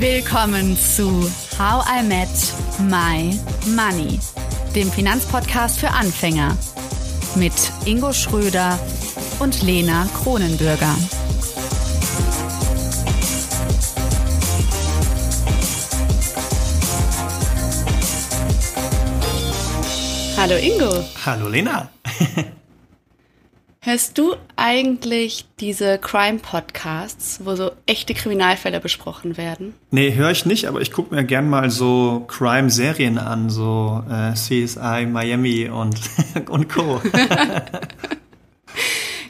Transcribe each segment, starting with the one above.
Willkommen zu How I Met My Money, dem Finanzpodcast für Anfänger mit Ingo Schröder und Lena Kronenbürger. Hallo Ingo. Hallo Lena. Hörst du eigentlich diese Crime-Podcasts, wo so echte Kriminalfälle besprochen werden? Nee, höre ich nicht, aber ich gucke mir gern mal so Crime-Serien an, so äh, CSI Miami und, und Co.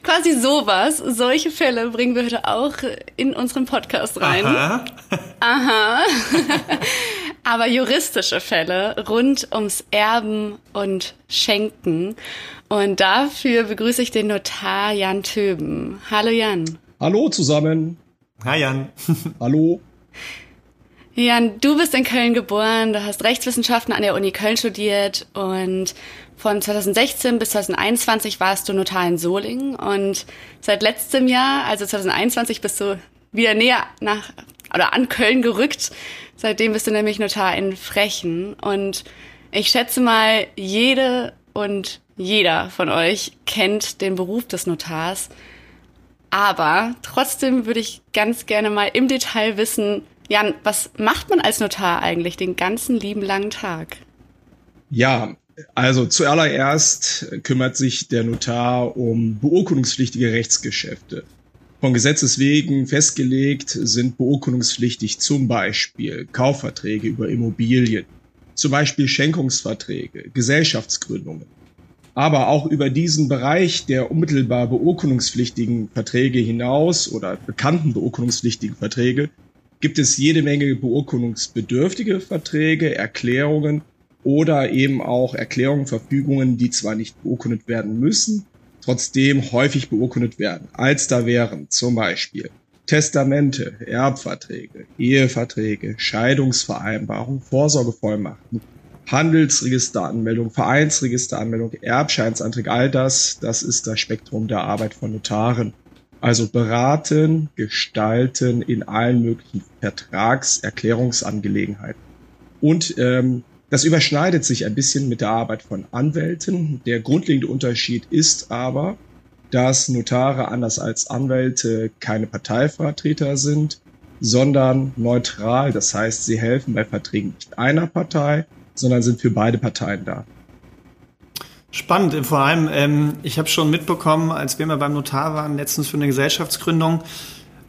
Quasi sowas. Solche Fälle bringen wir heute auch in unseren Podcast rein. Aha. Aha. aber juristische Fälle rund ums Erben und Schenken. Und dafür begrüße ich den Notar Jan Töben. Hallo Jan. Hallo zusammen. Hi Jan. Hallo. Jan, du bist in Köln geboren, du hast Rechtswissenschaften an der Uni Köln studiert und von 2016 bis 2021 warst du Notar in Solingen und seit letztem Jahr, also 2021, bist du wieder näher nach oder an Köln gerückt. Seitdem bist du nämlich Notar in Frechen und ich schätze mal, jede und jeder von euch kennt den Beruf des Notars. Aber trotzdem würde ich ganz gerne mal im Detail wissen, Jan, was macht man als Notar eigentlich den ganzen lieben langen Tag? Ja, also zuallererst kümmert sich der Notar um beurkundungspflichtige Rechtsgeschäfte. Von Gesetzes wegen festgelegt sind beurkundungspflichtig zum Beispiel Kaufverträge über Immobilien, zum Beispiel Schenkungsverträge, Gesellschaftsgründungen, aber auch über diesen Bereich der unmittelbar beurkundungspflichtigen Verträge hinaus oder bekannten beurkundungspflichtigen Verträge gibt es jede Menge beurkundungsbedürftige Verträge, Erklärungen oder eben auch Erklärungen, Verfügungen, die zwar nicht beurkundet werden müssen, trotzdem häufig beurkundet werden. Als da wären zum Beispiel Testamente, Erbverträge, Eheverträge, Scheidungsvereinbarungen, Vorsorgevollmachten, Handelsregisteranmeldung, Vereinsregisteranmeldung, Erbscheinsanträge, all das, das ist das Spektrum der Arbeit von Notaren. Also beraten, gestalten in allen möglichen Vertragserklärungsangelegenheiten. Und ähm, das überschneidet sich ein bisschen mit der Arbeit von Anwälten. Der grundlegende Unterschied ist aber, dass Notare anders als Anwälte keine Parteivertreter sind, sondern neutral. Das heißt, sie helfen bei Verträgen nicht einer Partei, sondern sind für beide Parteien da. Spannend. Vor allem, ähm, ich habe schon mitbekommen, als wir mal beim Notar waren, letztens für eine Gesellschaftsgründung,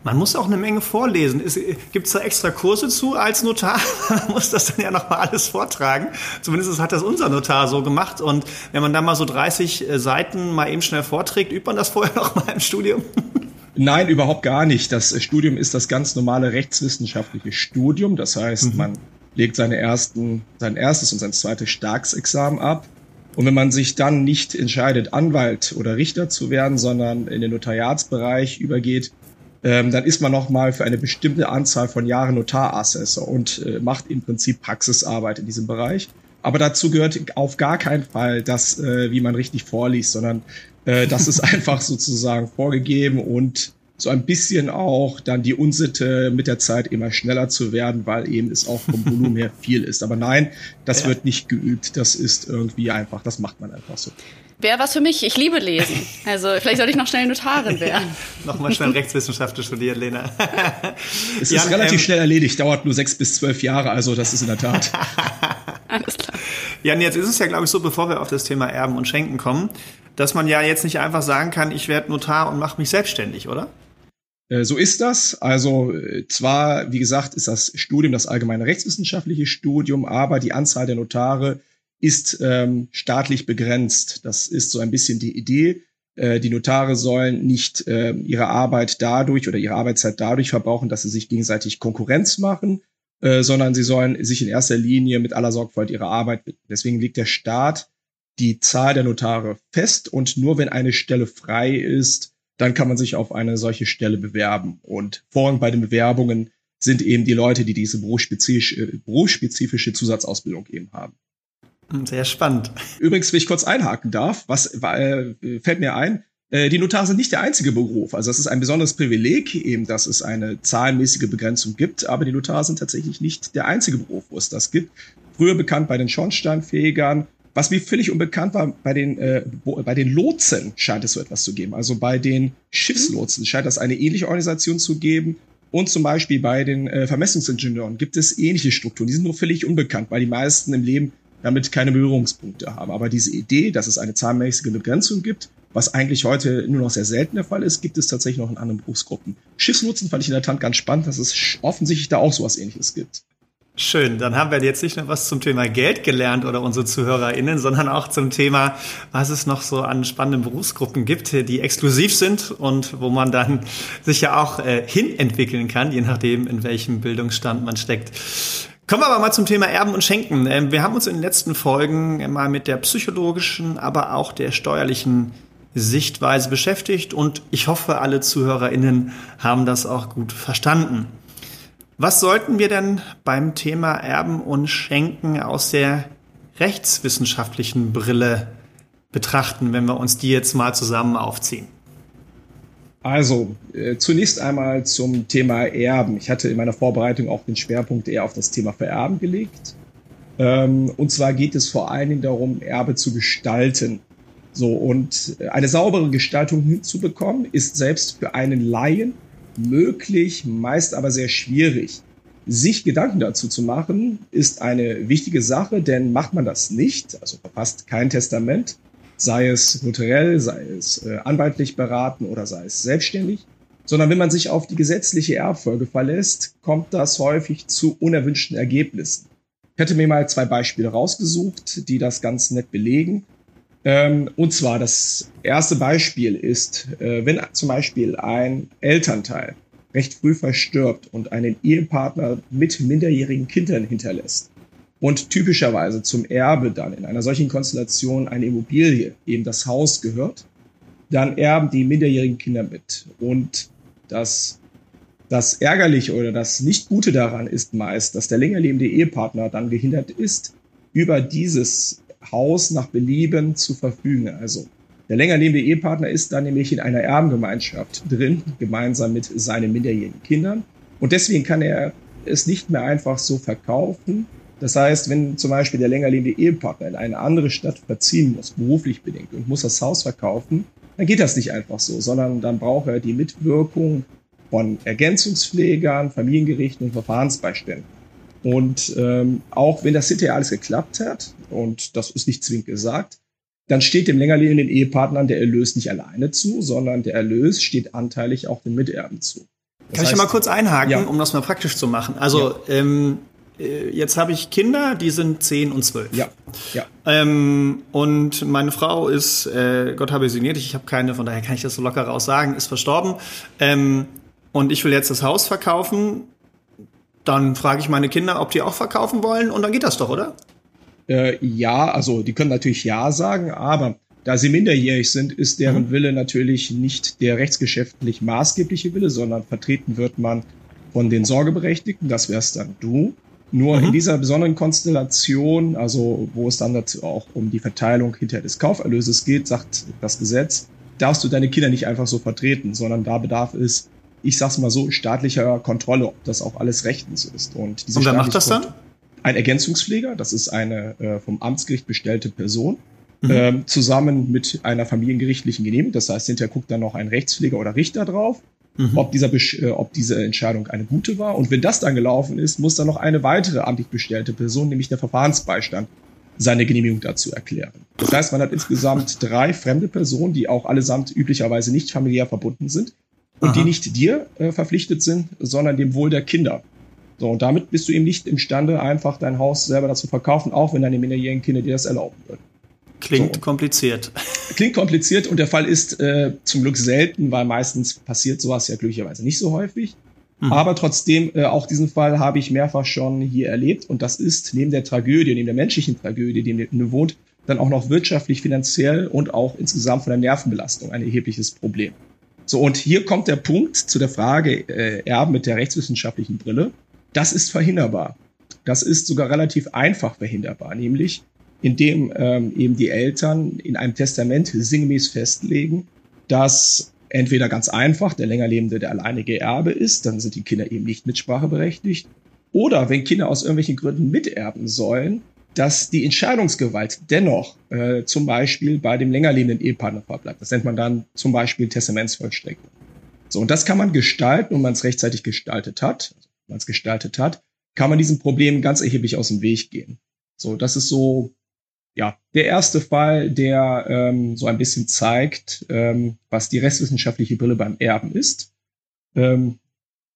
man muss auch eine Menge vorlesen. Gibt es da extra Kurse zu als Notar? man muss das dann ja nochmal alles vortragen. Zumindest hat das unser Notar so gemacht. Und wenn man da mal so 30 äh, Seiten mal eben schnell vorträgt, übt man das vorher noch mal im Studium? Nein, überhaupt gar nicht. Das Studium ist das ganz normale rechtswissenschaftliche Studium. Das heißt, mhm. man legt seine ersten, sein erstes und sein zweites Staatsexamen ab. Und wenn man sich dann nicht entscheidet, Anwalt oder Richter zu werden, sondern in den Notariatsbereich übergeht, ähm, dann ist man nochmal für eine bestimmte Anzahl von Jahren Notarassessor und äh, macht im Prinzip Praxisarbeit in diesem Bereich. Aber dazu gehört auf gar keinen Fall das, äh, wie man richtig vorliest, sondern äh, das ist einfach sozusagen vorgegeben und so ein bisschen auch dann die Unsitte mit der Zeit immer schneller zu werden, weil eben es auch vom Volumen her viel ist. Aber nein, das ja. wird nicht geübt. Das ist irgendwie einfach, das macht man einfach so. Wäre was für mich. Ich liebe Lesen. Also vielleicht sollte ich noch schnell Notarin werden. Nochmal schnell Rechtswissenschaft studieren, Lena. es ist relativ ähm, schnell erledigt, dauert nur sechs bis zwölf Jahre, also das ist in der Tat. Alles klar. Jan, jetzt ist es ja, glaube ich, so, bevor wir auf das Thema Erben und Schenken kommen, dass man ja jetzt nicht einfach sagen kann, ich werde Notar und mache mich selbstständig, oder? Äh, so ist das. Also äh, zwar, wie gesagt, ist das Studium das allgemeine rechtswissenschaftliche Studium, aber die Anzahl der Notare ist ähm, staatlich begrenzt. Das ist so ein bisschen die Idee. Äh, die Notare sollen nicht äh, ihre Arbeit dadurch oder ihre Arbeitszeit dadurch verbrauchen, dass sie sich gegenseitig Konkurrenz machen, äh, sondern sie sollen sich in erster Linie mit aller Sorgfalt ihrer Arbeit widmen. Deswegen legt der Staat die Zahl der Notare fest und nur wenn eine Stelle frei ist, dann kann man sich auf eine solche Stelle bewerben. Und Vorrang bei den Bewerbungen sind eben die Leute, die diese berufsspezifische, äh, berufsspezifische Zusatzausbildung eben haben. Sehr spannend. Übrigens, wenn ich kurz einhaken darf, was äh, fällt mir ein, Äh, die Notare sind nicht der einzige Beruf. Also es ist ein besonderes Privileg, eben, dass es eine zahlenmäßige Begrenzung gibt. Aber die Notare sind tatsächlich nicht der einzige Beruf, wo es das gibt. Früher bekannt bei den Schornsteinfegern. Was mir völlig unbekannt war, bei den, äh, bei den Lotsen scheint es so etwas zu geben. Also bei den Schiffslotsen scheint es eine ähnliche Organisation zu geben. Und zum Beispiel bei den äh, Vermessungsingenieuren gibt es ähnliche Strukturen. Die sind nur völlig unbekannt, weil die meisten im Leben damit keine Berührungspunkte haben. Aber diese Idee, dass es eine zahlenmäßige Begrenzung gibt, was eigentlich heute nur noch sehr selten der Fall ist, gibt es tatsächlich noch in anderen Berufsgruppen. Schiffslotsen fand ich in der Tat ganz spannend, dass es offensichtlich da auch sowas ähnliches gibt. Schön, dann haben wir jetzt nicht nur was zum Thema Geld gelernt oder unsere ZuhörerInnen, sondern auch zum Thema, was es noch so an spannenden Berufsgruppen gibt, die exklusiv sind und wo man dann sich ja auch äh, hinentwickeln kann, je nachdem, in welchem Bildungsstand man steckt. Kommen wir aber mal zum Thema Erben und Schenken. Ähm, wir haben uns in den letzten Folgen mal mit der psychologischen, aber auch der steuerlichen Sichtweise beschäftigt und ich hoffe, alle ZuhörerInnen haben das auch gut verstanden. Was sollten wir denn beim Thema Erben und Schenken aus der rechtswissenschaftlichen Brille betrachten, wenn wir uns die jetzt mal zusammen aufziehen? Also, äh, zunächst einmal zum Thema Erben. Ich hatte in meiner Vorbereitung auch den Schwerpunkt eher auf das Thema Vererben gelegt. Ähm, und zwar geht es vor allen Dingen darum, Erbe zu gestalten. So, und eine saubere Gestaltung hinzubekommen, ist selbst für einen Laien möglich, meist aber sehr schwierig. Sich Gedanken dazu zu machen, ist eine wichtige Sache, denn macht man das nicht, also verpasst kein Testament, sei es notariell, sei es äh, anwaltlich beraten oder sei es selbstständig, sondern wenn man sich auf die gesetzliche Erbfolge verlässt, kommt das häufig zu unerwünschten Ergebnissen. Ich hätte mir mal zwei Beispiele rausgesucht, die das ganz nett belegen. Ähm, und zwar das erste Beispiel ist, äh, wenn zum Beispiel ein Elternteil recht früh verstirbt und einen Ehepartner mit minderjährigen Kindern hinterlässt und typischerweise zum Erbe dann in einer solchen Konstellation eine Immobilie, eben das Haus gehört, dann erben die minderjährigen Kinder mit. Und das, das Ärgerliche oder das Nicht-Gute daran ist meist, dass der länger lebende Ehepartner dann gehindert ist, über dieses Haus nach Belieben zu verfügen. Also der länger lebende Ehepartner ist dann nämlich in einer Erbengemeinschaft drin, gemeinsam mit seinen minderjährigen Kindern. Und deswegen kann er es nicht mehr einfach so verkaufen. Das heißt, wenn zum Beispiel der länger lebende Ehepartner in eine andere Stadt verziehen muss, beruflich bedingt, und muss das Haus verkaufen, dann geht das nicht einfach so, sondern dann braucht er die Mitwirkung von Ergänzungspflegern, Familiengerichten und Verfahrensbeiständen. Und ähm, auch wenn das hinterher alles geklappt hat, und das ist nicht zwingend gesagt, dann steht dem länger lebenden Ehepartnern der Erlös nicht alleine zu, sondern der Erlös steht anteilig auch den Miterben zu. Das Kann heißt, ich ja mal kurz einhaken, ja. um das mal praktisch zu machen? Also ja. ähm, äh, jetzt habe ich Kinder, die sind 10 und 12. Ja. ja. Ähm, und meine Frau ist, äh, Gott habe sie nicht, ich habe keine, von daher kann ich das so locker raus sagen, ist verstorben. Ähm, und ich will jetzt das Haus verkaufen. Dann frage ich meine Kinder, ob die auch verkaufen wollen und dann geht das doch, oder? Äh, ja, also die können natürlich Ja sagen, aber da sie minderjährig sind, ist deren mhm. Wille natürlich nicht der rechtsgeschäftlich maßgebliche Wille, sondern vertreten wird man von den Sorgeberechtigten, das wär's dann du. Nur mhm. in dieser besonderen Konstellation, also wo es dann dazu auch um die Verteilung hinter des Kauferlöses geht, sagt das Gesetz, darfst du deine Kinder nicht einfach so vertreten, sondern da bedarf es ich sag's mal so, staatlicher Kontrolle, ob das auch alles rechtens ist. Und, diese Und wer macht das dann? Ein Ergänzungspfleger, das ist eine äh, vom Amtsgericht bestellte Person, mhm. ähm, zusammen mit einer familiengerichtlichen Genehmigung. Das heißt, hinterher guckt dann noch ein Rechtspfleger oder Richter drauf, mhm. ob, dieser, äh, ob diese Entscheidung eine gute war. Und wenn das dann gelaufen ist, muss dann noch eine weitere amtlich bestellte Person, nämlich der Verfahrensbeistand, seine Genehmigung dazu erklären. Das heißt, man hat insgesamt drei fremde Personen, die auch allesamt üblicherweise nicht familiär verbunden sind, und Aha. die nicht dir äh, verpflichtet sind, sondern dem Wohl der Kinder. So, und damit bist du eben nicht imstande, einfach dein Haus selber dazu verkaufen, auch wenn deine minderjährigen Kinder dir das erlauben würden. Klingt so, kompliziert. Klingt kompliziert und der Fall ist äh, zum Glück selten, weil meistens passiert sowas ja glücklicherweise nicht so häufig. Mhm. Aber trotzdem, äh, auch diesen Fall habe ich mehrfach schon hier erlebt und das ist neben der Tragödie, neben der menschlichen Tragödie, die in wohnt, dann auch noch wirtschaftlich, finanziell und auch insgesamt von der Nervenbelastung ein erhebliches Problem. So, und hier kommt der Punkt zu der Frage äh, Erben mit der rechtswissenschaftlichen Brille. Das ist verhinderbar. Das ist sogar relativ einfach verhinderbar, nämlich indem ähm, eben die Eltern in einem Testament sinngemäß festlegen, dass entweder ganz einfach der länger lebende der alleinige Erbe ist, dann sind die Kinder eben nicht mitspracheberechtigt. Oder wenn Kinder aus irgendwelchen Gründen miterben sollen, dass die Entscheidungsgewalt dennoch äh, zum Beispiel bei dem länger lebenden Ehepartner verbleibt. Das nennt man dann zum Beispiel Testamentsvollstreckung. So, und das kann man gestalten, und man es rechtzeitig gestaltet hat, also, man es gestaltet hat, kann man diesem Problem ganz erheblich aus dem Weg gehen. So, das ist so, ja, der erste Fall, der ähm, so ein bisschen zeigt, ähm, was die restwissenschaftliche Brille beim Erben ist. Ähm,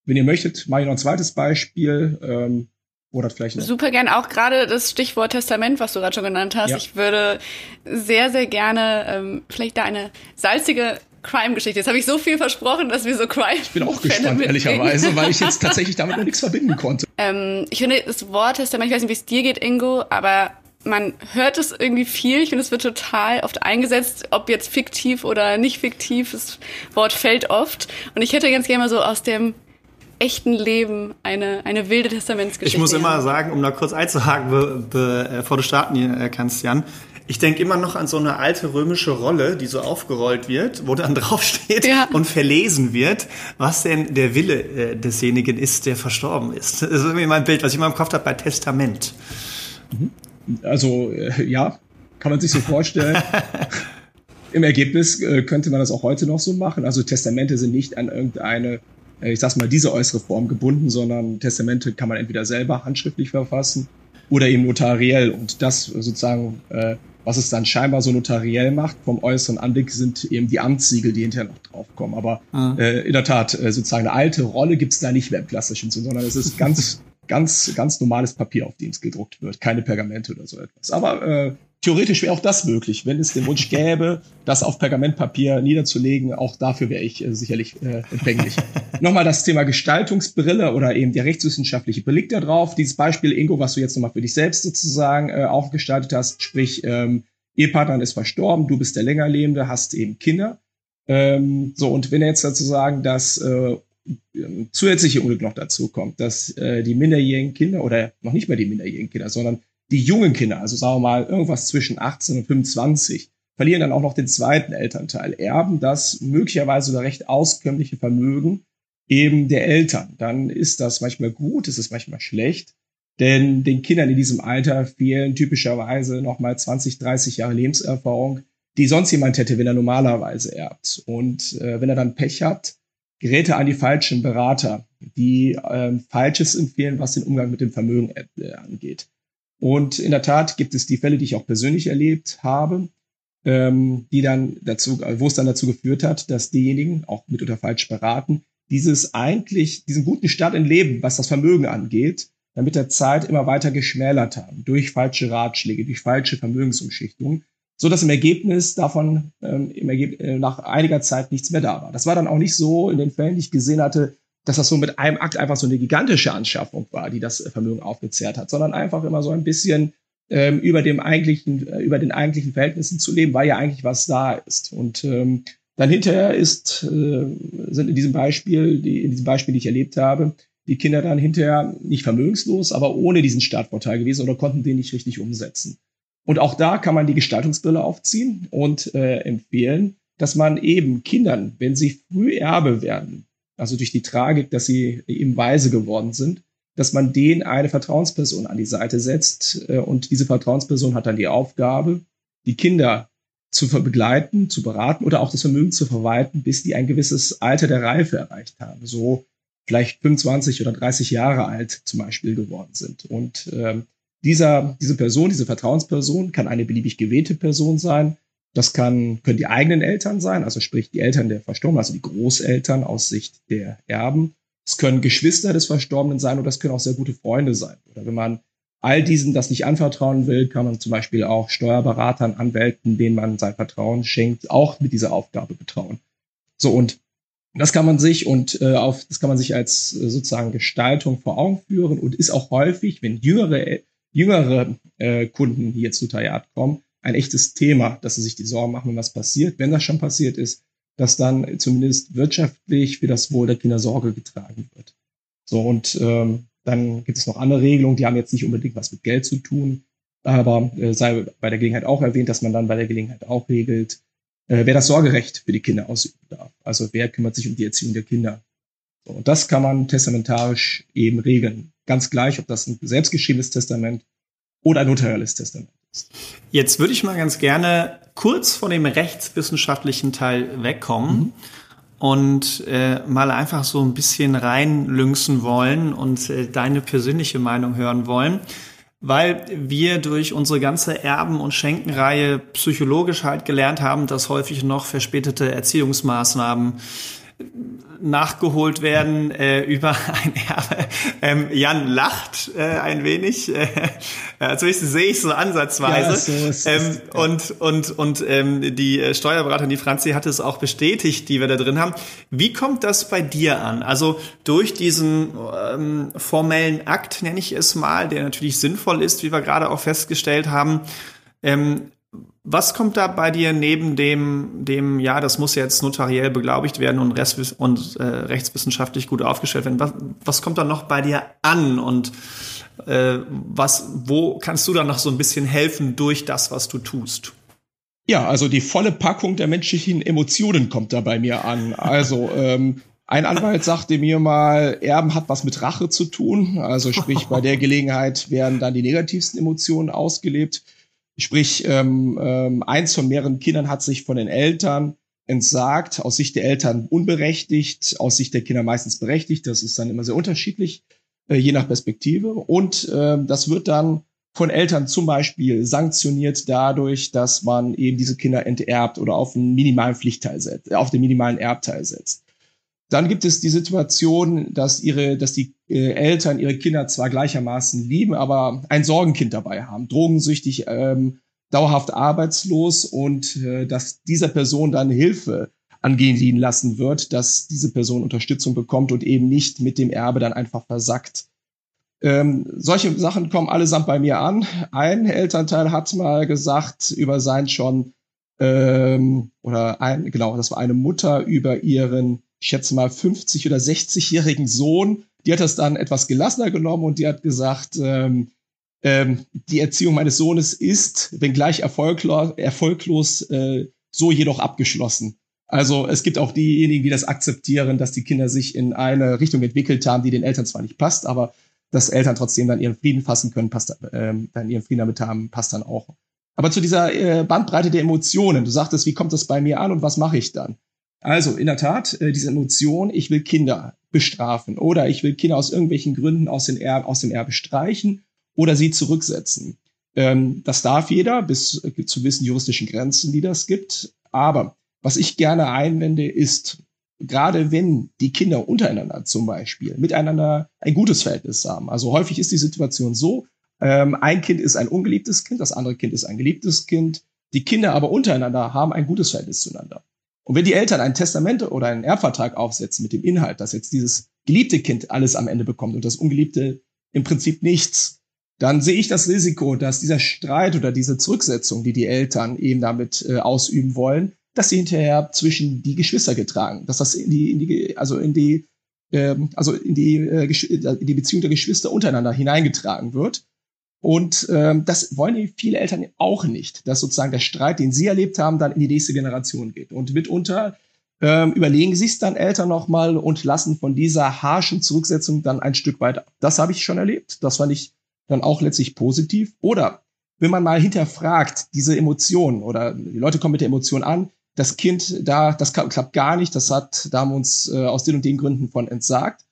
wenn ihr möchtet, mache ich noch ein zweites Beispiel. Ähm, oder vielleicht noch. Super gern auch gerade das Stichwort Testament, was du gerade schon genannt hast. Ja. Ich würde sehr, sehr gerne ähm, vielleicht da eine salzige Crime-Geschichte. Jetzt habe ich so viel versprochen, dass wir so Crime. Ich bin auch gespannt, ehrlicherweise, weil ich jetzt tatsächlich damit noch nichts verbinden konnte. Ähm, ich finde das Wort Testament, ich weiß nicht, wie es dir geht, Ingo, aber man hört es irgendwie viel. Ich finde, es wird total oft eingesetzt, ob jetzt fiktiv oder nicht fiktiv. Das Wort fällt oft. Und ich hätte ganz gerne mal so aus dem echten Leben eine, eine wilde Testamentsgeschichte. Ich muss immer sagen, um da kurz einzuhaken, be, be, bevor du starten kannst, Jan, ich denke immer noch an so eine alte römische Rolle, die so aufgerollt wird, wo dann draufsteht ja. und verlesen wird, was denn der Wille äh, desjenigen ist, der verstorben ist. Das ist irgendwie mein Bild, was ich immer im Kopf habe bei Testament. Mhm. Also äh, ja, kann man sich so vorstellen. Im Ergebnis äh, könnte man das auch heute noch so machen. Also Testamente sind nicht an irgendeine, äh, ich sag's mal, diese äußere Form gebunden, sondern Testamente kann man entweder selber handschriftlich verfassen oder eben notariell. Und das sozusagen äh, was es dann scheinbar so notariell macht vom äußeren Anblick, sind eben die Amtssiegel, die hinterher noch draufkommen. Aber ah. äh, in der Tat, äh, sozusagen eine alte Rolle gibt's da nicht mehr im klassischen Sinn, sondern es ist ganz, ganz, ganz normales Papier, auf dem es gedruckt wird, keine Pergamente oder so etwas. Aber äh, theoretisch wäre auch das möglich, wenn es den Wunsch gäbe, das auf Pergamentpapier niederzulegen. Auch dafür wäre ich äh, sicherlich äh, empfänglich. nochmal das Thema Gestaltungsbrille oder eben der rechtswissenschaftliche Blick da drauf. Dieses Beispiel, Ingo, was du jetzt nochmal für dich selbst sozusagen äh, aufgestaltet hast, sprich, ähm, Ehepartner ist verstorben, du bist der Längerlebende, hast eben Kinder. Ähm, so, und wenn jetzt sozusagen das äh, zusätzliche Unglück noch dazu kommt, dass äh, die minderjährigen Kinder oder noch nicht mehr die minderjährigen Kinder, sondern die jungen Kinder, also sagen wir mal irgendwas zwischen 18 und 25, verlieren dann auch noch den zweiten Elternteil, erben das möglicherweise oder recht auskömmliche Vermögen eben der Eltern. Dann ist das manchmal gut, ist es manchmal schlecht, denn den Kindern in diesem Alter fehlen typischerweise nochmal 20, 30 Jahre Lebenserfahrung, die sonst jemand hätte, wenn er normalerweise erbt. Und äh, wenn er dann Pech hat, gerät er an die falschen Berater, die äh, Falsches empfehlen, was den Umgang mit dem Vermögen äh, angeht. Und in der Tat gibt es die Fälle, die ich auch persönlich erlebt habe, ähm, die dann dazu, wo es dann dazu geführt hat, dass diejenigen, auch mit oder falsch beraten, dieses eigentlich, diesen guten Start im Leben, was das Vermögen angeht, dann mit der Zeit immer weiter geschmälert haben, durch falsche Ratschläge, durch falsche Vermögensumschichtungen, so dass im Ergebnis davon ähm, im Ergebnis, äh, nach einiger Zeit nichts mehr da war. Das war dann auch nicht so in den Fällen, die ich gesehen hatte, dass das so mit einem Akt einfach so eine gigantische Anschaffung war, die das Vermögen aufgezehrt hat, sondern einfach immer so ein bisschen ähm, über dem eigentlichen, äh, über den eigentlichen Verhältnissen zu leben, weil ja eigentlich was da ist. Und ähm, dann hinterher ist, äh, sind in diesem Beispiel, die, in diesem Beispiel, die ich erlebt habe, die Kinder dann hinterher nicht vermögenslos, aber ohne diesen Startvorteil gewesen oder konnten den nicht richtig umsetzen. Und auch da kann man die Gestaltungsbrille aufziehen und äh, empfehlen, dass man eben Kindern, wenn sie früh Erbe werden, also durch die Tragik, dass sie eben weise geworden sind, dass man denen eine Vertrauensperson an die Seite setzt äh, und diese Vertrauensperson hat dann die Aufgabe, die Kinder zu begleiten, zu beraten oder auch das Vermögen zu verwalten, bis die ein gewisses Alter der Reife erreicht haben, so vielleicht 25 oder 30 Jahre alt zum Beispiel geworden sind. Und ähm, dieser, diese Person, diese Vertrauensperson kann eine beliebig gewählte Person sein, das kann, können die eigenen Eltern sein, also sprich die Eltern der Verstorbenen, also die Großeltern aus Sicht der Erben. Es können Geschwister des Verstorbenen sein oder das können auch sehr gute Freunde sein. Oder wenn man all diesen das nicht anvertrauen will, kann man zum Beispiel auch Steuerberatern, Anwälten, denen man sein Vertrauen schenkt, auch mit dieser Aufgabe betrauen. So und das kann man sich und äh, auf das kann man sich als äh, sozusagen Gestaltung vor Augen führen und ist auch häufig, wenn jüngere jüngere äh, Kunden hier zu Notariat kommen, ein echtes Thema, dass sie sich die Sorgen machen, was passiert. Wenn das schon passiert ist, dass dann zumindest wirtschaftlich für das Wohl der Kinder Sorge getragen wird. So, und ähm, dann gibt es noch andere Regelungen, die haben jetzt nicht unbedingt was mit Geld zu tun, aber äh, sei bei der Gelegenheit auch erwähnt, dass man dann bei der Gelegenheit auch regelt, äh, wer das Sorgerecht für die Kinder ausüben darf. Also wer kümmert sich um die Erziehung der Kinder. So, und das kann man testamentarisch eben regeln. Ganz gleich, ob das ein selbstgeschriebenes Testament oder ein notarielles Testament. Jetzt würde ich mal ganz gerne kurz von dem rechtswissenschaftlichen Teil wegkommen. Mhm und äh, mal einfach so ein bisschen reinlünxen wollen und äh, deine persönliche Meinung hören wollen, weil wir durch unsere ganze Erben- und Schenkenreihe psychologisch halt gelernt haben, dass häufig noch verspätete Erziehungsmaßnahmen nachgeholt werden äh, über ein Erbe. Ähm, Jan lacht äh, ein wenig, äh, also ich sehe ich so ansatzweise. Ja, so ähm, ja. Und und und ähm, die äh, Steuerberaterin, die Franzi, hat es auch bestätigt, die wir da drin haben. Wie kommt das bei dir an? Also durch diesen ähm, formellen Akt nenne ich es mal, der natürlich sinnvoll ist, wie wir gerade auch festgestellt haben. Ähm, was kommt da bei dir neben dem, dem, ja, das muss jetzt notariell beglaubigt werden und, Rest, und äh, rechtswissenschaftlich gut aufgestellt werden? Was, was kommt da noch bei dir an und äh, was, wo kannst du dann noch so ein bisschen helfen durch das, was du tust? Ja, also die volle Packung der menschlichen Emotionen kommt da bei mir an. Also ähm, ein Anwalt sagte mir mal, Erben hat was mit Rache zu tun. Also sprich, bei der Gelegenheit werden dann die negativsten Emotionen ausgelebt. Sprich, ähm, ähm, eins von mehreren Kindern hat sich von den Eltern entsagt, aus Sicht der Eltern unberechtigt, aus Sicht der Kinder meistens berechtigt. Das ist dann immer sehr unterschiedlich, äh, je nach Perspektive. Und äh, das wird dann von Eltern zum Beispiel sanktioniert dadurch, dass man eben diese Kinder enterbt oder auf einen minimalen Pflichtteil setzt, auf den minimalen Erbteil setzt. Dann gibt es die Situation, dass ihre, dass die äh, Eltern ihre Kinder zwar gleichermaßen lieben, aber ein Sorgenkind dabei haben, drogensüchtig, ähm, dauerhaft arbeitslos und äh, dass dieser Person dann Hilfe angehen lassen wird, dass diese Person Unterstützung bekommt und eben nicht mit dem Erbe dann einfach versackt. Ähm, solche Sachen kommen allesamt bei mir an. Ein Elternteil hat mal gesagt über sein schon ähm, oder ein genau, das war eine Mutter über ihren ich schätze mal 50 oder 60-jährigen Sohn, die hat das dann etwas gelassener genommen und die hat gesagt, ähm, ähm, die Erziehung meines Sohnes ist, wenngleich erfolglos, erfolglos äh, so jedoch abgeschlossen. Also es gibt auch diejenigen, die das akzeptieren, dass die Kinder sich in eine Richtung entwickelt haben, die den Eltern zwar nicht passt, aber dass Eltern trotzdem dann ihren Frieden fassen können, passt, ähm, dann ihren Frieden damit haben, passt dann auch. Aber zu dieser äh, Bandbreite der Emotionen, du sagtest, wie kommt das bei mir an und was mache ich dann? Also in der Tat, äh, diese Emotion, ich will Kinder bestrafen oder ich will Kinder aus irgendwelchen Gründen aus, den Erb, aus dem Erbe streichen oder sie zurücksetzen. Ähm, das darf jeder bis äh, zu gewissen juristischen Grenzen, die das gibt. Aber was ich gerne einwende, ist, gerade wenn die Kinder untereinander zum Beispiel miteinander ein gutes Verhältnis haben. Also häufig ist die Situation so, ähm, ein Kind ist ein ungeliebtes Kind, das andere Kind ist ein geliebtes Kind. Die Kinder aber untereinander haben ein gutes Verhältnis zueinander. Und wenn die Eltern ein Testament oder einen Erbvertrag aufsetzen mit dem Inhalt, dass jetzt dieses geliebte Kind alles am Ende bekommt und das ungeliebte im Prinzip nichts, dann sehe ich das Risiko, dass dieser Streit oder diese Zurücksetzung, die die Eltern eben damit äh, ausüben wollen, dass sie hinterher zwischen die Geschwister getragen, dass das in die, in die also in die, ähm, also in die, äh, in die Beziehung der Geschwister untereinander hineingetragen wird und ähm, das wollen viele Eltern auch nicht, dass sozusagen der Streit, den sie erlebt haben, dann in die nächste Generation geht. Und mitunter ähm, überlegen sich dann Eltern nochmal und lassen von dieser harschen Zurücksetzung dann ein Stück weit ab. Das habe ich schon erlebt. Das fand ich dann auch letztlich positiv. Oder wenn man mal hinterfragt, diese Emotionen oder die Leute kommen mit der Emotion an, das Kind da, das klappt gar nicht, das hat, da haben wir uns äh, aus den und den Gründen von entsagt.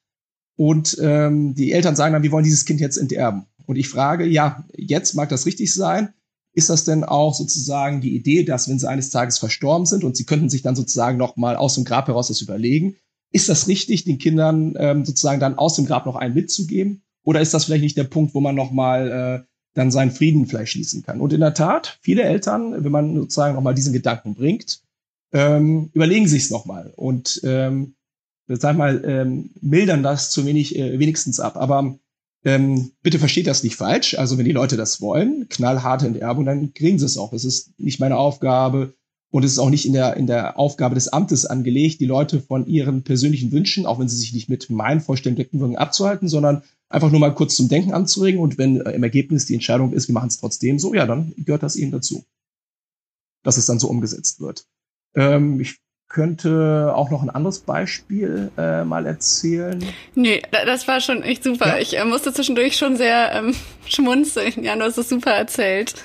Und ähm, die Eltern sagen dann, wir wollen dieses Kind jetzt enterben. Und ich frage, ja, jetzt mag das richtig sein. Ist das denn auch sozusagen die Idee, dass wenn sie eines Tages verstorben sind und sie könnten sich dann sozusagen noch mal aus dem Grab heraus das überlegen, ist das richtig, den Kindern ähm, sozusagen dann aus dem Grab noch einen mitzugeben? Oder ist das vielleicht nicht der Punkt, wo man noch mal äh, dann seinen Frieden vielleicht schließen kann? Und in der Tat, viele Eltern, wenn man sozusagen noch mal diesen Gedanken bringt, ähm, überlegen sich es noch mal und ähm, sag mal ähm, mildern das zu wenig äh, wenigstens ab. Aber ähm, bitte versteht das nicht falsch. Also wenn die Leute das wollen, knallharte Enterbung, dann kriegen sie es auch. Es ist nicht meine Aufgabe und es ist auch nicht in der, in der Aufgabe des Amtes angelegt, die Leute von ihren persönlichen Wünschen, auch wenn sie sich nicht mit meinen Vorstellungen decken abzuhalten, sondern einfach nur mal kurz zum Denken anzuregen. Und wenn äh, im Ergebnis die Entscheidung ist, wir machen es trotzdem so, ja, dann gehört das eben dazu. Dass es dann so umgesetzt wird. Ähm, ich könnte auch noch ein anderes Beispiel äh, mal erzählen. Nee, das war schon echt super. Ja. Ich äh, musste zwischendurch schon sehr ähm, schmunzeln. Ja, du hast es super erzählt.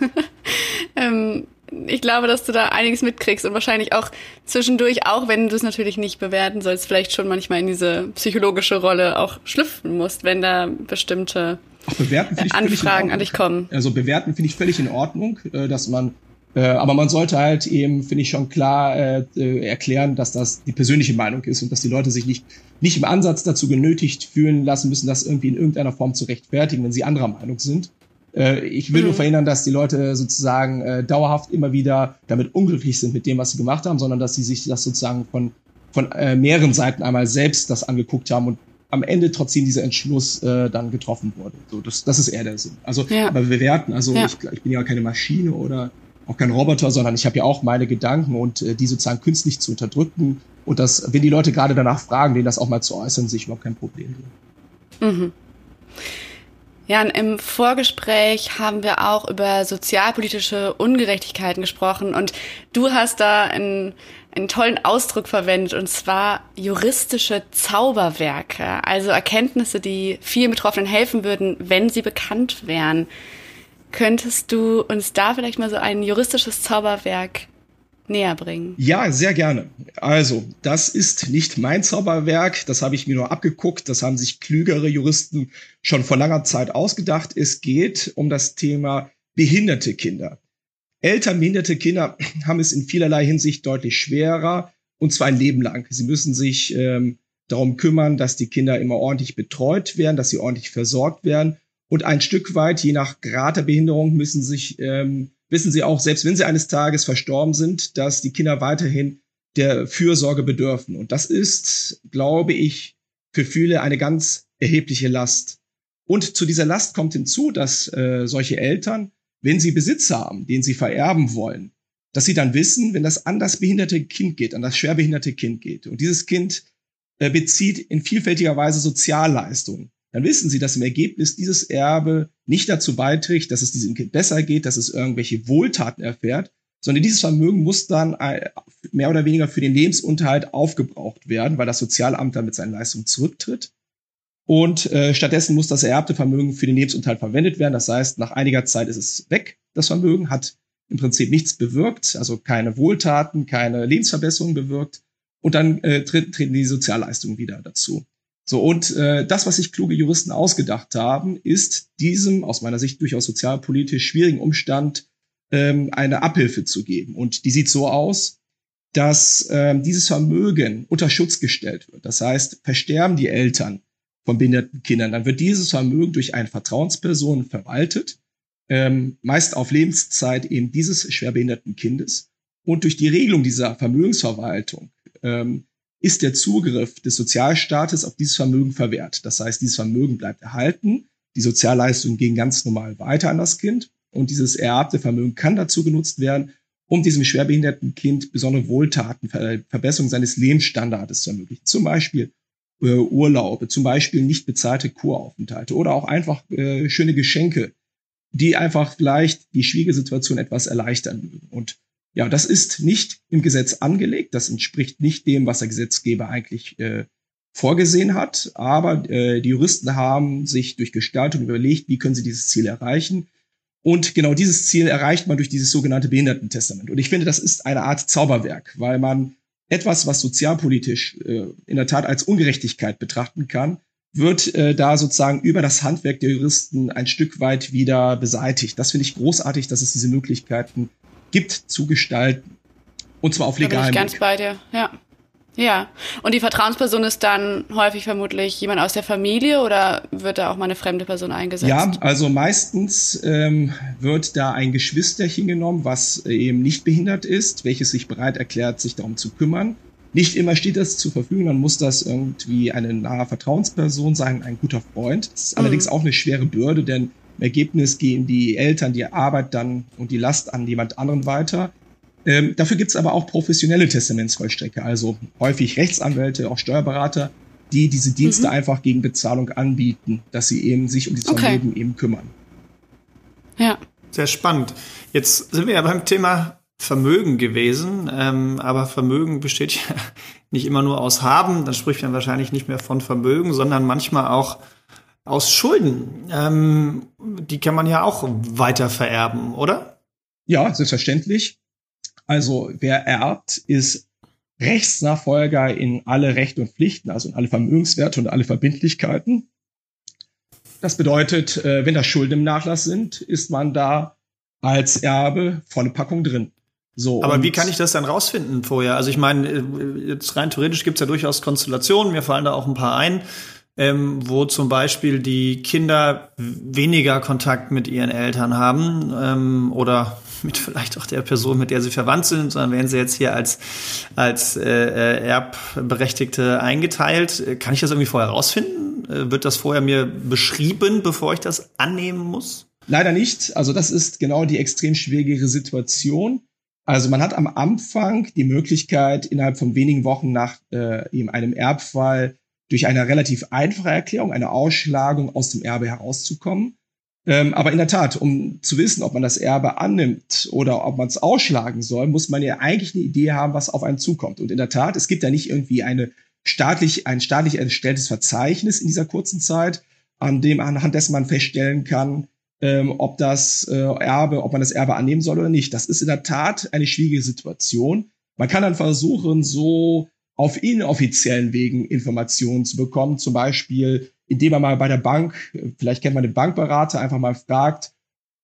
ähm, ich glaube, dass du da einiges mitkriegst und wahrscheinlich auch zwischendurch, auch wenn du es natürlich nicht bewerten sollst, vielleicht schon manchmal in diese psychologische Rolle auch schlüpfen musst, wenn da bestimmte Ach, bewerten ich Anfragen an dich kommen. Also bewerten finde ich völlig in Ordnung, äh, dass man äh, aber man sollte halt eben, finde ich schon klar, äh, äh, erklären, dass das die persönliche Meinung ist und dass die Leute sich nicht, nicht im Ansatz dazu genötigt fühlen lassen müssen, das irgendwie in irgendeiner Form zu rechtfertigen, wenn sie anderer Meinung sind. Äh, ich will mhm. nur verhindern, dass die Leute sozusagen äh, dauerhaft immer wieder damit unglücklich sind mit dem, was sie gemacht haben, sondern dass sie sich das sozusagen von, von äh, mehreren Seiten einmal selbst das angeguckt haben und am Ende trotzdem dieser Entschluss äh, dann getroffen wurde. So, das, das ist eher der Sinn. Also, ja. aber bewerten, also ja. ich, ich bin ja keine Maschine oder auch kein Roboter, sondern ich habe ja auch meine Gedanken und äh, die sozusagen künstlich zu unterdrücken und das, wenn die Leute gerade danach fragen, denen das auch mal zu äußern, sehe ich überhaupt kein Problem. Mhm. Ja, im Vorgespräch haben wir auch über sozialpolitische Ungerechtigkeiten gesprochen und du hast da einen, einen tollen Ausdruck verwendet und zwar juristische Zauberwerke, also Erkenntnisse, die vielen Betroffenen helfen würden, wenn sie bekannt wären. Könntest du uns da vielleicht mal so ein juristisches Zauberwerk näher bringen? Ja, sehr gerne. Also, das ist nicht mein Zauberwerk, das habe ich mir nur abgeguckt, das haben sich klügere Juristen schon vor langer Zeit ausgedacht. Es geht um das Thema behinderte Kinder. Eltern behinderte Kinder haben es in vielerlei Hinsicht deutlich schwerer, und zwar ein Leben lang. Sie müssen sich ähm, darum kümmern, dass die Kinder immer ordentlich betreut werden, dass sie ordentlich versorgt werden und ein Stück weit, je nach Grad der Behinderung, müssen sich, ähm, wissen sie auch, selbst wenn sie eines Tages verstorben sind, dass die Kinder weiterhin der Fürsorge bedürfen. Und das ist, glaube ich, für viele eine ganz erhebliche Last. Und zu dieser Last kommt hinzu, dass äh, solche Eltern, wenn sie Besitz haben, den sie vererben wollen, dass sie dann wissen, wenn das an das behinderte Kind geht, an das schwerbehinderte Kind geht, und dieses Kind äh, bezieht in vielfältiger Weise Sozialleistungen, dann wissen sie, dass im Ergebnis dieses Erbe nicht dazu beiträgt, dass es diesem Kind besser geht, dass es irgendwelche Wohltaten erfährt, sondern dieses Vermögen muss dann äh, mehr oder weniger für den Lebensunterhalt aufgebraucht werden, weil das Sozialamt dann mit seinen Leistungen zurücktritt. Und äh, stattdessen muss das ererbte Vermögen für den Lebensunterhalt verwendet werden. Das heißt, nach einiger Zeit ist es weg, das Vermögen, hat im Prinzip nichts bewirkt, also keine Wohltaten, keine Lebensverbesserungen bewirkt. Und dann äh, treten die Sozialleistungen wieder dazu. So, und äh, das, was sich kluge Juristen ausgedacht haben, ist diesem aus meiner Sicht durchaus sozialpolitisch schwierigen Umstand ähm, eine Abhilfe zu geben. Und die sieht so aus, dass ähm, dieses Vermögen unter Schutz gestellt wird. Das heißt, versterben die Eltern von behinderten Kindern, dann wird dieses Vermögen durch eine Vertrauensperson verwaltet, ähm, meist auf Lebenszeit eben dieses schwerbehinderten Kindes. Und durch die Regelung dieser Vermögensverwaltung ähm, ist der Zugriff des Sozialstaates auf dieses Vermögen verwehrt. Das heißt, dieses Vermögen bleibt erhalten, die Sozialleistungen gehen ganz normal weiter an das Kind und dieses ererbte Vermögen kann dazu genutzt werden, um diesem schwerbehinderten Kind besondere Wohltaten, Verbesserung seines Lebensstandards zu ermöglichen. Zum Beispiel äh, Urlaube, zum Beispiel nicht bezahlte Kuraufenthalte oder auch einfach äh, schöne Geschenke, die einfach vielleicht die schwierige Situation etwas erleichtern mögen. Und ja, das ist nicht im Gesetz angelegt. Das entspricht nicht dem, was der Gesetzgeber eigentlich äh, vorgesehen hat. Aber äh, die Juristen haben sich durch Gestaltung überlegt, wie können sie dieses Ziel erreichen. Und genau dieses Ziel erreicht man durch dieses sogenannte Behindertentestament. Und ich finde, das ist eine Art Zauberwerk, weil man etwas, was sozialpolitisch äh, in der Tat als Ungerechtigkeit betrachten kann, wird äh, da sozusagen über das Handwerk der Juristen ein Stück weit wieder beseitigt. Das finde ich großartig, dass es diese Möglichkeiten gibt zu gestalten. Und zwar auf legalem Weg. ganz bei dir, ja. Ja. Und die Vertrauensperson ist dann häufig vermutlich jemand aus der Familie oder wird da auch mal eine fremde Person eingesetzt? Ja, also meistens ähm, wird da ein Geschwisterchen genommen, was eben nicht behindert ist, welches sich bereit erklärt, sich darum zu kümmern. Nicht immer steht das zur Verfügung, dann muss das irgendwie eine nahe Vertrauensperson sein, ein guter Freund. Das ist mhm. allerdings auch eine schwere Bürde, denn Ergebnis gehen die Eltern die Arbeit dann und die Last an jemand anderen weiter. Ähm, dafür gibt's aber auch professionelle Testamentsvollstrecker, also häufig Rechtsanwälte, auch Steuerberater, die diese Dienste mhm. einfach gegen Bezahlung anbieten, dass sie eben sich um die okay. Vermögen eben kümmern. Ja. Sehr spannend. Jetzt sind wir ja beim Thema Vermögen gewesen. Ähm, aber Vermögen besteht ja nicht immer nur aus Haben. Dann spricht man wahrscheinlich nicht mehr von Vermögen, sondern manchmal auch aus Schulden. Ähm, die kann man ja auch weiter vererben, oder? Ja, selbstverständlich. Also wer erbt, ist Rechtsnachfolger in alle Rechte und Pflichten, also in alle Vermögenswerte und alle Verbindlichkeiten. Das bedeutet, äh, wenn da Schulden im Nachlass sind, ist man da als Erbe volle Packung drin. So, Aber wie kann ich das dann rausfinden vorher? Also ich meine, äh, jetzt rein theoretisch gibt es ja durchaus Konstellationen, mir fallen da auch ein paar ein, ähm, wo zum Beispiel die Kinder weniger Kontakt mit ihren Eltern haben ähm, oder mit vielleicht auch der Person, mit der sie verwandt sind, sondern werden sie jetzt hier als, als äh, äh Erbberechtigte eingeteilt. Kann ich das irgendwie vorher rausfinden? Äh, wird das vorher mir beschrieben, bevor ich das annehmen muss? Leider nicht. Also das ist genau die extrem schwierige Situation. Also man hat am Anfang die Möglichkeit, innerhalb von wenigen Wochen nach äh, eben einem Erbfall durch eine relativ einfache Erklärung, eine Ausschlagung aus dem Erbe herauszukommen. Ähm, aber in der Tat, um zu wissen, ob man das Erbe annimmt oder ob man es ausschlagen soll, muss man ja eigentlich eine Idee haben, was auf einen zukommt. Und in der Tat, es gibt ja nicht irgendwie eine staatlich, ein staatlich erstelltes Verzeichnis in dieser kurzen Zeit, an dem anhand dessen man feststellen kann, ähm, ob das äh, Erbe, ob man das Erbe annehmen soll oder nicht. Das ist in der Tat eine schwierige Situation. Man kann dann versuchen, so auf inoffiziellen Wegen Informationen zu bekommen, zum Beispiel, indem man mal bei der Bank, vielleicht kennt man den Bankberater, einfach mal fragt,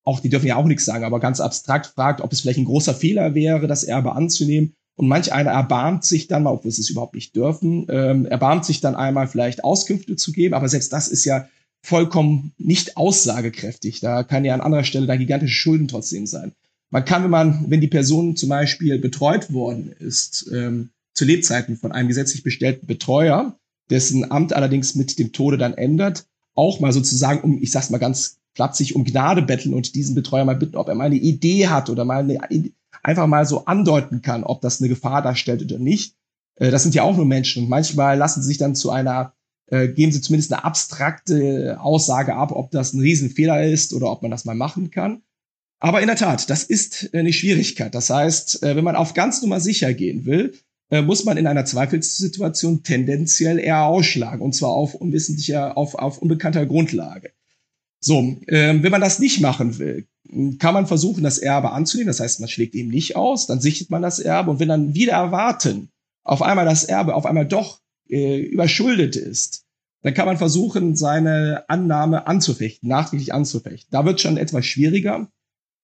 auch die dürfen ja auch nichts sagen, aber ganz abstrakt fragt, ob es vielleicht ein großer Fehler wäre, das Erbe anzunehmen. Und manch einer erbarmt sich dann mal, obwohl sie es überhaupt nicht dürfen, ähm, erbarmt sich dann einmal vielleicht Auskünfte zu geben, aber selbst das ist ja vollkommen nicht aussagekräftig. Da kann ja an anderer Stelle da gigantische Schulden trotzdem sein. Man kann, wenn man, wenn die Person zum Beispiel betreut worden ist, ähm, zu Lebzeiten von einem gesetzlich bestellten Betreuer, dessen Amt allerdings mit dem Tode dann ändert, auch mal sozusagen um, ich sag's mal ganz flapsig, um Gnade betteln und diesen Betreuer mal bitten, ob er mal eine Idee hat oder mal eine, einfach mal so andeuten kann, ob das eine Gefahr darstellt oder nicht. Äh, das sind ja auch nur Menschen und manchmal lassen sie sich dann zu einer äh, geben sie zumindest eine abstrakte Aussage ab, ob das ein Riesenfehler ist oder ob man das mal machen kann. Aber in der Tat, das ist eine Schwierigkeit. Das heißt, äh, wenn man auf ganz Nummer sicher gehen will, äh, muss man in einer Zweifelssituation tendenziell eher ausschlagen und zwar auf unwissentlicher, auf, auf unbekannter Grundlage. So, ähm, wenn man das nicht machen will, kann man versuchen, das Erbe anzunehmen. Das heißt, man schlägt eben nicht aus, dann sichtet man das Erbe und wenn dann wieder erwarten, auf einmal das Erbe auf einmal doch äh, überschuldet ist, dann kann man versuchen, seine Annahme anzufechten, nachträglich anzufechten. Da wird schon etwas schwieriger.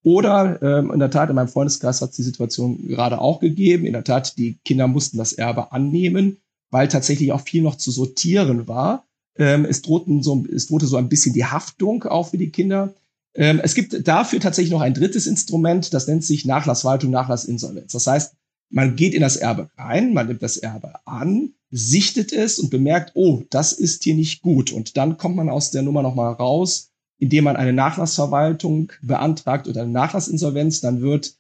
Oder ähm, in der Tat, in meinem Freundeskreis hat es die Situation gerade auch gegeben. In der Tat, die Kinder mussten das Erbe annehmen, weil tatsächlich auch viel noch zu sortieren war. Ähm, es, drohten so, es drohte so ein bisschen die Haftung auch für die Kinder. Ähm, es gibt dafür tatsächlich noch ein drittes Instrument, das nennt sich Nachlasswaltung, Nachlassinsolvenz. Das heißt, man geht in das Erbe rein, man nimmt das Erbe an, sichtet es und bemerkt, oh, das ist hier nicht gut. Und dann kommt man aus der Nummer nochmal raus, indem man eine Nachlassverwaltung beantragt oder eine Nachlassinsolvenz. Dann wird,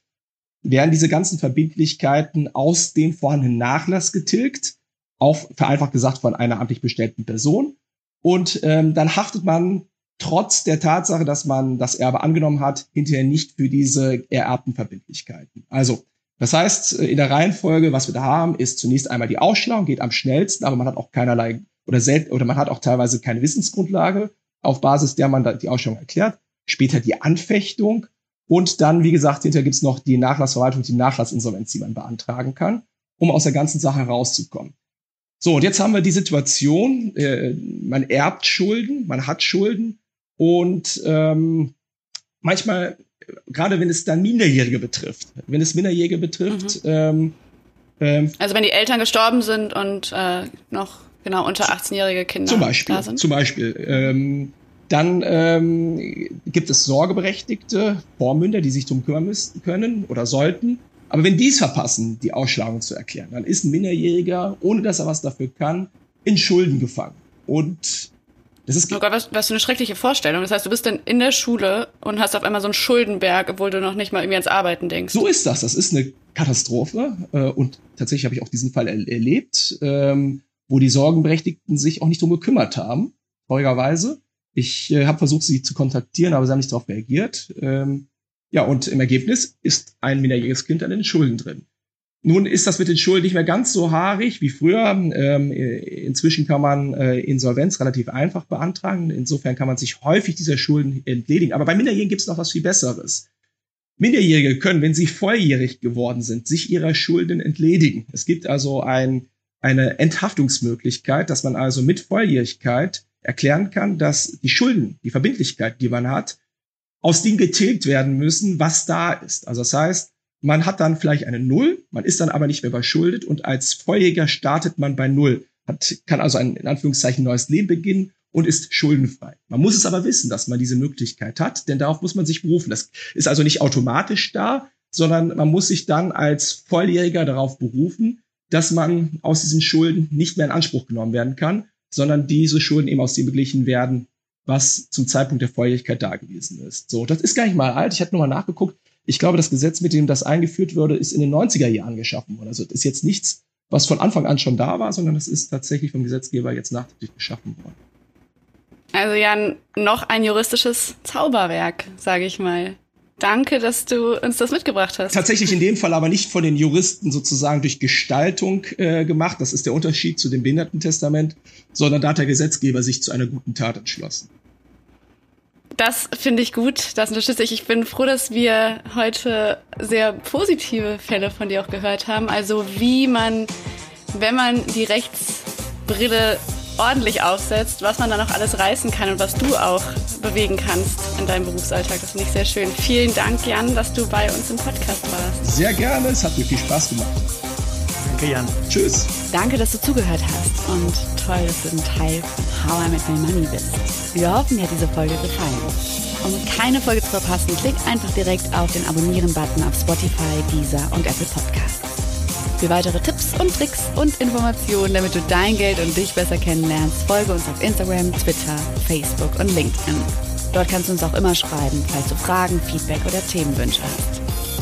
werden diese ganzen Verbindlichkeiten aus dem vorhandenen Nachlass getilgt, auch vereinfacht gesagt von einer amtlich bestellten Person. Und ähm, dann haftet man trotz der Tatsache, dass man das Erbe angenommen hat, hinterher nicht für diese ererbten Verbindlichkeiten. Also das heißt, äh, in der Reihenfolge, was wir da haben, ist zunächst einmal die Ausschlagung, geht am schnellsten, aber man hat auch keinerlei oder selten oder man hat auch teilweise keine Wissensgrundlage, auf Basis der man die Ausschlagung erklärt. Später die Anfechtung und dann, wie gesagt, hinterher gibt's noch die Nachlassverwaltung, die Nachlassinsolvenz, die man beantragen kann, um aus der ganzen Sache herauszukommen. So, und jetzt haben wir die Situation, äh, man erbt Schulden, man hat Schulden und ähm, manchmal gerade wenn es dann Minderjährige betrifft. Wenn es Minderjährige betrifft. Mhm. Ähm, ähm, also wenn die Eltern gestorben sind und äh, noch genau unter 18-jährige Kinder zum Beispiel, da sind. Zum Beispiel. Ähm, dann ähm, gibt es sorgeberechtigte Vormünder, die sich darum kümmern müssen, können oder sollten. Aber wenn die es verpassen, die Ausschlagung zu erklären, dann ist ein Minderjähriger, ohne dass er was dafür kann, in Schulden gefangen. Und das ist oh Gott, was, was für eine schreckliche Vorstellung. Das heißt, du bist dann in der Schule und hast auf einmal so einen Schuldenberg, obwohl du noch nicht mal irgendwie ans Arbeiten denkst. So ist das. Das ist eine Katastrophe. Äh, und tatsächlich habe ich auch diesen Fall erlebt, ähm, wo die Sorgenberechtigten sich auch nicht drum gekümmert haben, traurigerweise. Ich äh, habe versucht, sie zu kontaktieren, aber sie haben nicht darauf reagiert. Ähm, Ja, und im Ergebnis ist ein minderjähriges Kind in den Schulden drin. Nun ist das mit den Schulden nicht mehr ganz so haarig wie früher. Ähm, inzwischen kann man äh, Insolvenz relativ einfach beantragen. Insofern kann man sich häufig dieser Schulden entledigen. Aber bei Minderjährigen gibt es noch was viel Besseres. Minderjährige können, wenn sie volljährig geworden sind, sich ihrer Schulden entledigen. Es gibt also ein, eine Enthaftungsmöglichkeit, dass man also mit Volljährigkeit erklären kann, dass die Schulden, die Verbindlichkeit, die man hat, aus dem getilgt werden müssen, was da ist. Also das heißt, man hat dann vielleicht eine Null, man ist dann aber nicht mehr überschuldet und als Volljäger startet man bei Null, hat, kann also ein in Anführungszeichen neues Leben beginnen und ist schuldenfrei. Man muss es aber wissen, dass man diese Möglichkeit hat, denn darauf muss man sich berufen. Das ist also nicht automatisch da, sondern man muss sich dann als Volljähriger darauf berufen, dass man aus diesen Schulden nicht mehr in Anspruch genommen werden kann, sondern diese Schulden eben aus dem beglichen werden, was zum Zeitpunkt der Volljährigkeit da gewesen ist. So, das ist gar nicht mal alt. Ich hatte nur mal nachgeguckt. Ich glaube, das Gesetz, mit dem das eingeführt wurde, ist in den 90er Jahren geschaffen worden. Also das ist jetzt nichts, was von Anfang an schon da war, sondern das ist tatsächlich vom Gesetzgeber jetzt nachträglich geschaffen worden. Also ja, noch ein juristisches Zauberwerk, sage ich mal. Danke, dass du uns das mitgebracht hast. Tatsächlich in dem Fall aber nicht von den Juristen sozusagen durch Gestaltung äh, gemacht. Das ist der Unterschied zu dem Behindertentestament, sondern da hat der Gesetzgeber sich zu einer guten Tat entschlossen. Das finde ich gut, das unterstütze ich. Ich bin froh, dass wir heute sehr positive Fälle von dir auch gehört haben. Also wie man, wenn man die Rechtsbrille ordentlich aufsetzt, was man da noch alles reißen kann und was du auch bewegen kannst in deinem Berufsalltag. Das finde ich sehr schön. Vielen Dank, Jan, dass du bei uns im Podcast warst. Sehr gerne, es hat mir viel Spaß gemacht. Danke, Jan. Tschüss. Danke, dass du zugehört hast und toll, dass du ein Teil von How I Met My Money bist. Wir hoffen, dir hat diese Folge gefallen. Um keine Folge zu verpassen, klick einfach direkt auf den Abonnieren-Button auf Spotify, Deezer und Apple Podcasts. Für weitere Tipps und Tricks und Informationen, damit du dein Geld und dich besser kennenlernst, folge uns auf Instagram, Twitter, Facebook und LinkedIn. Dort kannst du uns auch immer schreiben, falls du Fragen, Feedback oder Themenwünsche hast.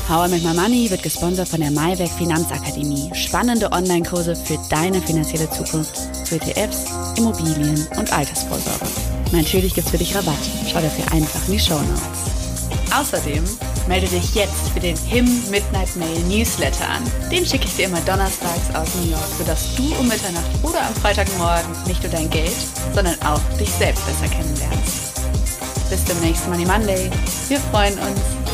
How I Make My Money wird gesponsert von der Maiwerk Finanzakademie. Spannende Online-Kurse für deine finanzielle Zukunft zu ETFs, Immobilien und Altersvorsorge. Natürlich gibt's für dich Rabatt. Schau dafür einfach in die Show Notes. Außerdem Melde dich jetzt für den HIM Midnight Mail Newsletter an. Den schicke ich dir immer donnerstags aus New York, sodass du um Mitternacht oder am Freitagmorgen nicht nur dein Geld, sondern auch dich selbst besser kennenlernst. Bis zum nächsten Money Monday. Wir freuen uns.